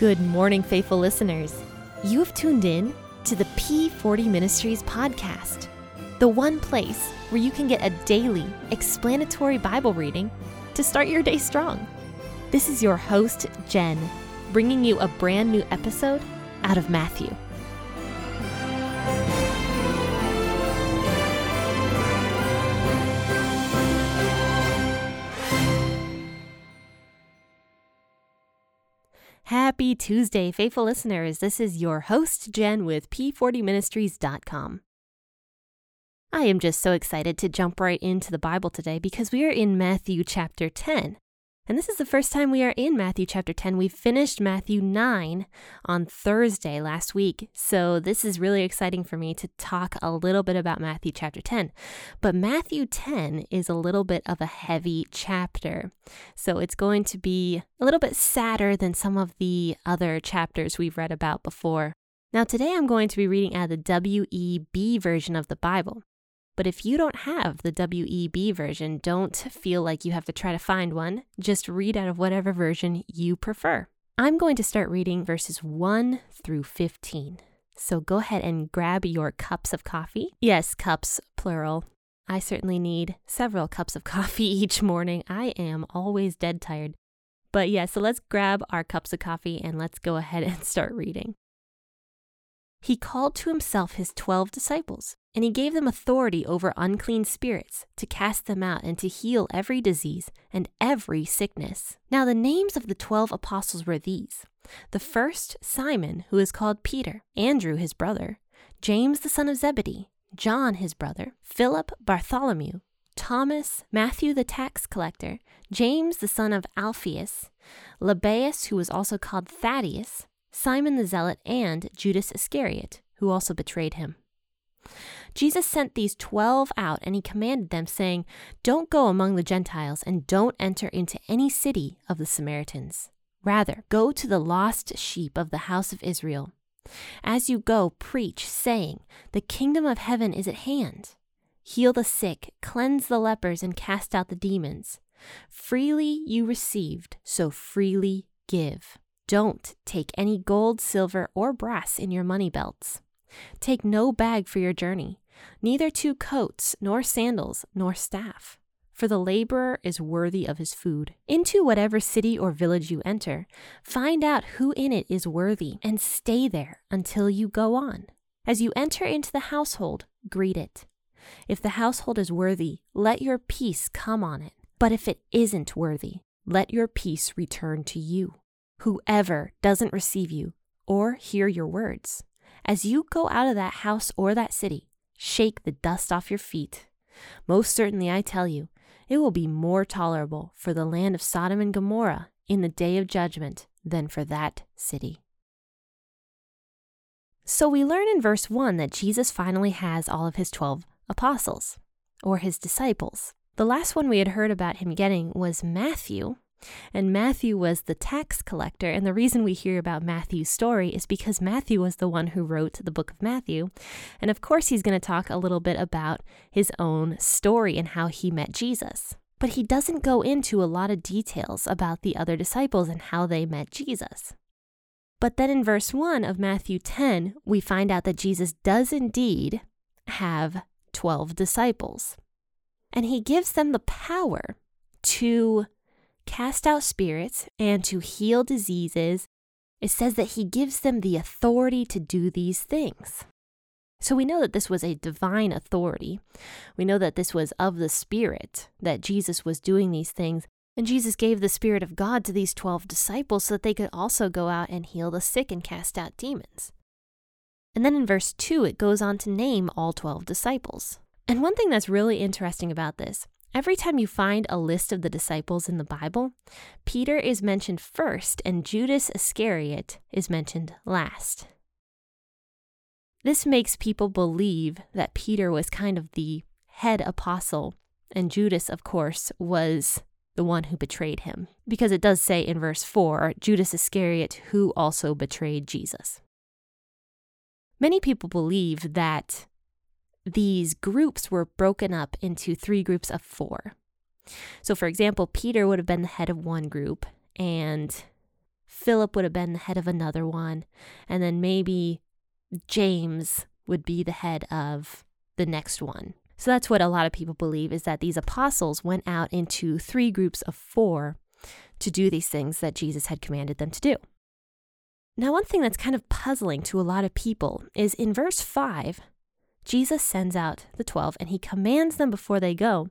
Good morning, faithful listeners. You have tuned in to the P40 Ministries podcast, the one place where you can get a daily explanatory Bible reading to start your day strong. This is your host, Jen, bringing you a brand new episode out of Matthew. Tuesday, faithful listeners. This is your host, Jen, with P40ministries.com. I am just so excited to jump right into the Bible today because we are in Matthew chapter 10. And this is the first time we are in Matthew chapter 10. We finished Matthew 9 on Thursday last week. So this is really exciting for me to talk a little bit about Matthew chapter 10. But Matthew 10 is a little bit of a heavy chapter. So it's going to be a little bit sadder than some of the other chapters we've read about before. Now, today I'm going to be reading out of the WEB version of the Bible. But if you don't have the WEB version, don't feel like you have to try to find one. Just read out of whatever version you prefer. I'm going to start reading verses 1 through 15. So go ahead and grab your cups of coffee. Yes, cups, plural. I certainly need several cups of coffee each morning. I am always dead tired. But yeah, so let's grab our cups of coffee and let's go ahead and start reading. He called to himself his twelve disciples and he gave them authority over unclean spirits to cast them out and to heal every disease and every sickness. Now, the names of the twelve apostles were these the first, Simon, who is called Peter, Andrew, his brother, James, the son of Zebedee, John, his brother, Philip, Bartholomew, Thomas, Matthew the tax collector, James, the son of Alphaeus, Lebbaeus, who was also called Thaddeus, Simon the zealot, and Judas Iscariot, who also betrayed him. Jesus sent these twelve out and he commanded them, saying, Don't go among the Gentiles and don't enter into any city of the Samaritans. Rather, go to the lost sheep of the house of Israel. As you go, preach, saying, The kingdom of heaven is at hand. Heal the sick, cleanse the lepers, and cast out the demons. Freely you received, so freely give. Don't take any gold, silver, or brass in your money belts. Take no bag for your journey, neither two coats, nor sandals, nor staff. For the laborer is worthy of his food. Into whatever city or village you enter, find out who in it is worthy, and stay there until you go on. As you enter into the household, greet it. If the household is worthy, let your peace come on it. But if it isn't worthy, let your peace return to you. Whoever doesn't receive you or hear your words, as you go out of that house or that city, shake the dust off your feet. Most certainly, I tell you, it will be more tolerable for the land of Sodom and Gomorrah in the day of judgment than for that city. So we learn in verse 1 that Jesus finally has all of his 12 apostles, or his disciples. The last one we had heard about him getting was Matthew, and Matthew was the tax collector. And the reason we hear about Matthew's story is because Matthew was the one who wrote the book of Matthew. And of course, he's going to talk a little bit about his own story and how he met Jesus. But he doesn't go into a lot of details about the other disciples and how they met Jesus. But then in verse 1 of Matthew 10, we find out that Jesus does indeed have 12 disciples. And he gives them the power to cast out spirits and to heal diseases, it says that he gives them the authority to do these things. So we know that this was a divine authority. We know that this was of the Spirit, that Jesus was doing these things. And Jesus gave the Spirit of God to these 12 disciples so that they could also go out and heal the sick and cast out demons. And then in verse 2, it goes on to name all 12 disciples. And one thing that's really interesting about this Every time you find a list of the disciples in the Bible, Peter is mentioned first and Judas Iscariot is mentioned last. This makes people believe that Peter was kind of the head apostle, and Judas, of course, was the one who betrayed him. Because it does say in verse 4 Judas Iscariot, who also betrayed Jesus. Many people believe that these groups were broken up into three groups of four. So, for example, Peter would have been the head of one group, and Philip would have been the head of another one, and then maybe James would be the head of the next one. So that's what a lot of people believe is that these apostles went out into three groups of four to do these things that Jesus had commanded them to do. Now, one thing that's kind of puzzling to a lot of people is in verse 5, Jesus sends out the 12 and he commands them before they go.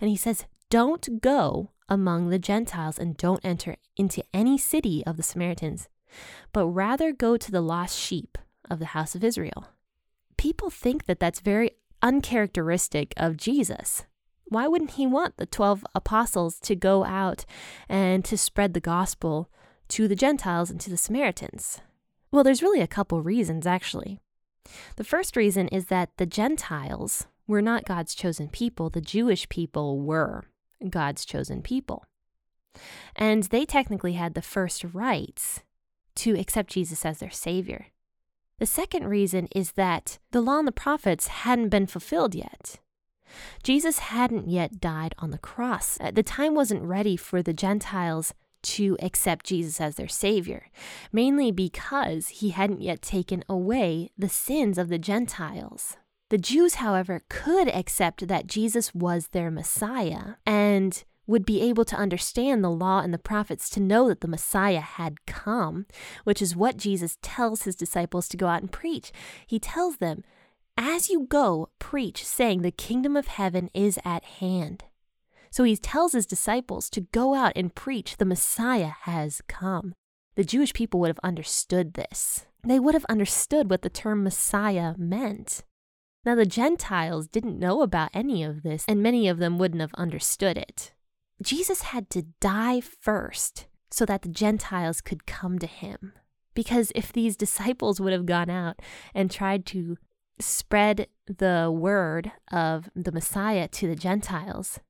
And he says, Don't go among the Gentiles and don't enter into any city of the Samaritans, but rather go to the lost sheep of the house of Israel. People think that that's very uncharacteristic of Jesus. Why wouldn't he want the 12 apostles to go out and to spread the gospel to the Gentiles and to the Samaritans? Well, there's really a couple reasons, actually. The first reason is that the Gentiles were not God's chosen people, the Jewish people were God's chosen people. And they technically had the first rights to accept Jesus as their Savior. The second reason is that the law and the prophets hadn't been fulfilled yet. Jesus hadn't yet died on the cross. Uh, the time wasn't ready for the Gentiles to accept Jesus as their Savior, mainly because he hadn't yet taken away the sins of the Gentiles. The Jews, however, could accept that Jesus was their Messiah and would be able to understand the law and the prophets to know that the Messiah had come, which is what Jesus tells his disciples to go out and preach. He tells them, As you go, preach, saying, The kingdom of heaven is at hand. So he tells his disciples to go out and preach, The Messiah has come. The Jewish people would have understood this. They would have understood what the term Messiah meant. Now, the Gentiles didn't know about any of this, and many of them wouldn't have understood it. Jesus had to die first so that the Gentiles could come to him. Because if these disciples would have gone out and tried to spread the word of the Messiah to the Gentiles,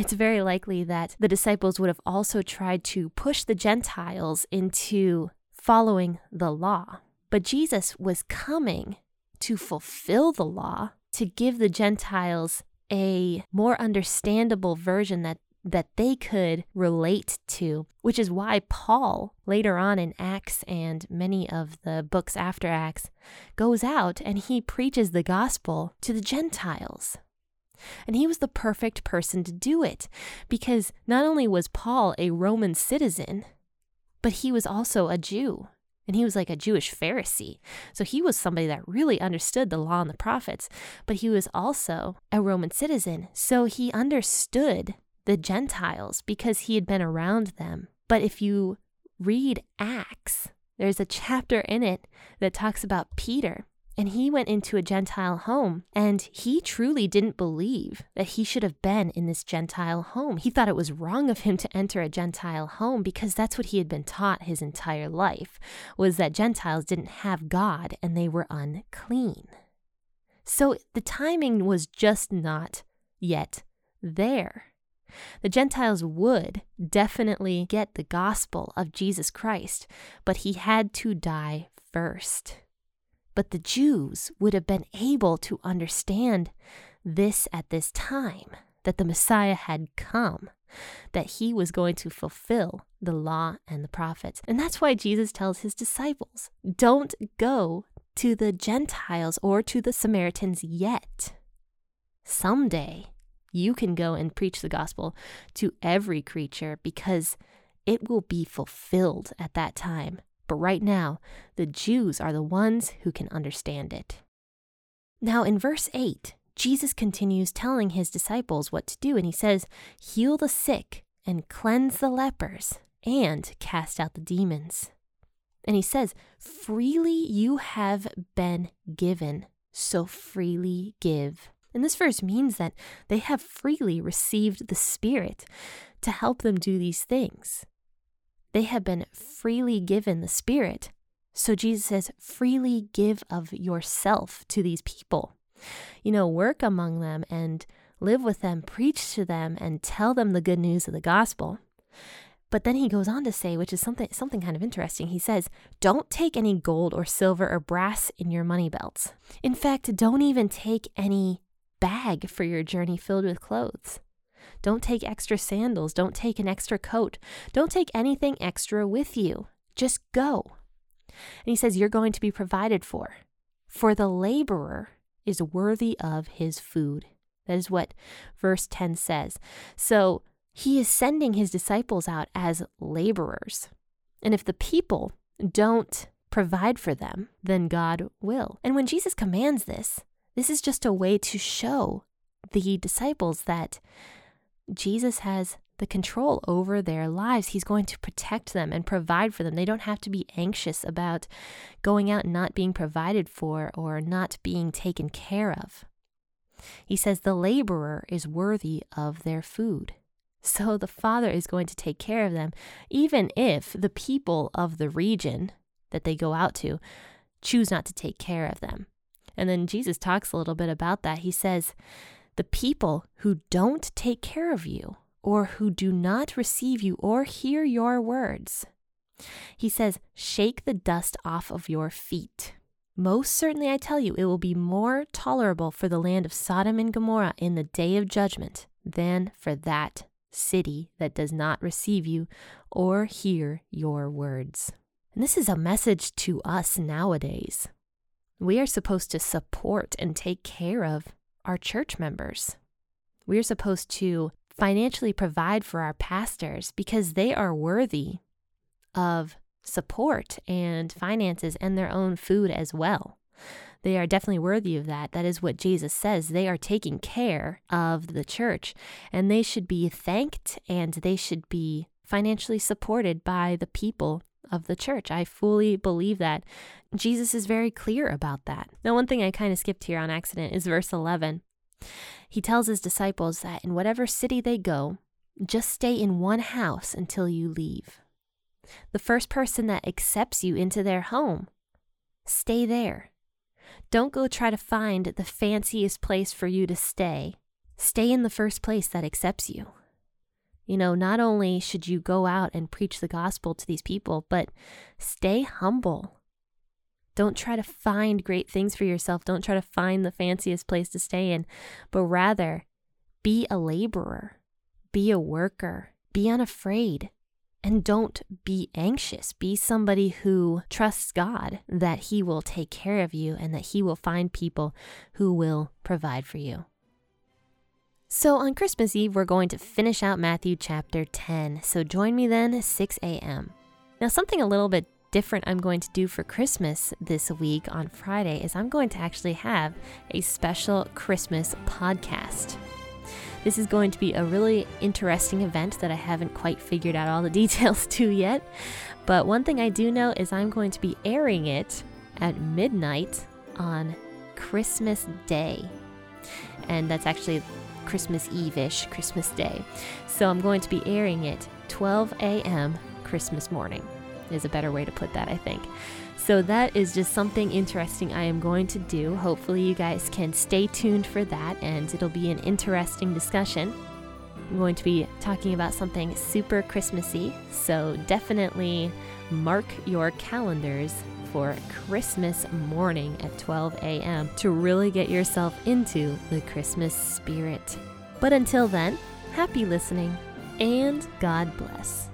it's very likely that the disciples would have also tried to push the Gentiles into following the law. But Jesus was coming to fulfill the law, to give the Gentiles a more understandable version that that they could relate to, which is why Paul, later on in Acts and many of the books after Acts, goes out and he preaches the gospel to the Gentiles. And he was the perfect person to do it because not only was Paul a Roman citizen, but he was also a Jew. And he was like a Jewish Pharisee. So he was somebody that really understood the law and the prophets, but he was also a Roman citizen. So he understood the Gentiles because he had been around them. But if you read Acts, there's a chapter in it that talks about Peter. And he went into a Gentile home, and he truly didn't believe that he should have been in this Gentile home. He thought it was wrong of him to enter a Gentile home because that's what he had been taught his entire life, was that Gentiles didn't have God and they were unclean. So the timing was just not yet there. The Gentiles would definitely get the gospel of Jesus Christ, but he had to die first. But the Jews would have been able to understand this at this time that the Messiah had come, that he was going to fulfill the law and the prophets. And that's why Jesus tells his disciples don't go to the Gentiles or to the Samaritans yet. Someday you can go and preach the gospel to every creature because it will be fulfilled at that time. But right now, the Jews are the ones who can understand it. Now, in verse 8, Jesus continues telling his disciples what to do, and he says, Heal the sick and cleanse the lepers and cast out the demons. And he says, Freely you have been given, so freely give. And this verse means that they have freely received the Spirit to help them do these things. They have been freely given the Spirit. So Jesus says, freely give of yourself to these people. You know, work among them and live with them, preach to them, and tell them the good news of the gospel. But then he goes on to say, which is something something kind of interesting. He says, "Don't take any gold or silver or brass in your money belts. In fact, don't even take any bag for your journey filled with clothes. Don't take extra sandals. Don't take an extra coat. Don't take anything extra with you. Just go. And he says, You're going to be provided for. For the laborer is worthy of his food. That is what verse 10 says. So he is sending his disciples out as laborers. And if the people don't provide for them, then God will. And when Jesus commands this, this is just a way to show the disciples that Jesus has the control over their lives. He's going to protect them and provide for them. They don't have to be anxious about going out and not being provided for or not being taken care of. He says the laborer is worthy of their food. So the Father is going to take care of them, even if the people of the region that they go out to choose not to take care of them. And then Jesus talks a little bit about that. He says, The people who don't take care of you, or who do not receive you or hear your words, he says, Shake the dust off of your feet. Most certainly, I tell you, it will be more tolerable for the land of Sodom and Gomorrah in the day of judgment than for that city that does not receive you or hear your words. And this is a message to us nowadays. We are supposed to support and take care of our church members. We are supposed to financially provide for our pastors because they are worthy of support and finances and their own food as well. They are definitely worthy of that. That is what Jesus says. They are taking care of the church, and they should be thanked and they should be financially supported by the people of the church. I fully believe that. Jesus is very clear about that. Now, one thing I kind of skipped here on accident is verse 11. He tells his disciples that in whatever city they go, just stay in one house until you leave. The first person that accepts you into their home, stay there. Don't go try to find the fanciest place for you to stay. Stay in the first place that accepts you. You know, not only should you go out and preach the gospel to these people, but stay humble. Don't try to find great things for yourself. Don't try to find the fanciest place to stay in, but rather be a laborer, be a worker, be unafraid, and don't be anxious. Be somebody who trusts God that He will take care of you and that He will find people who will provide for you. So on Christmas Eve, we're going to finish out Matthew chapter 10. So join me then 6 a.m. Now, something a little bit different I'm going to do for Christmas this week on Friday is I'm going to actually have a special Christmas podcast. This is going to be a really interesting event that I haven't quite figured out all the details to yet. But one thing I do know is I'm going to be airing it at midnight on Christmas Day. And that's actually Christmas Eve ish, Christmas Day. So I'm going to be airing it 12 a.m. Christmas morning, is a better way to put that, I think. So that is just something interesting I am going to do. Hopefully, you guys can stay tuned for that, and it'll be an interesting discussion. I'm going to be talking about something super Christmassy, so definitely mark your calendars for Christmas morning at 12 a.m. to really get yourself into the Christmas spirit. But until then, happy listening and God bless.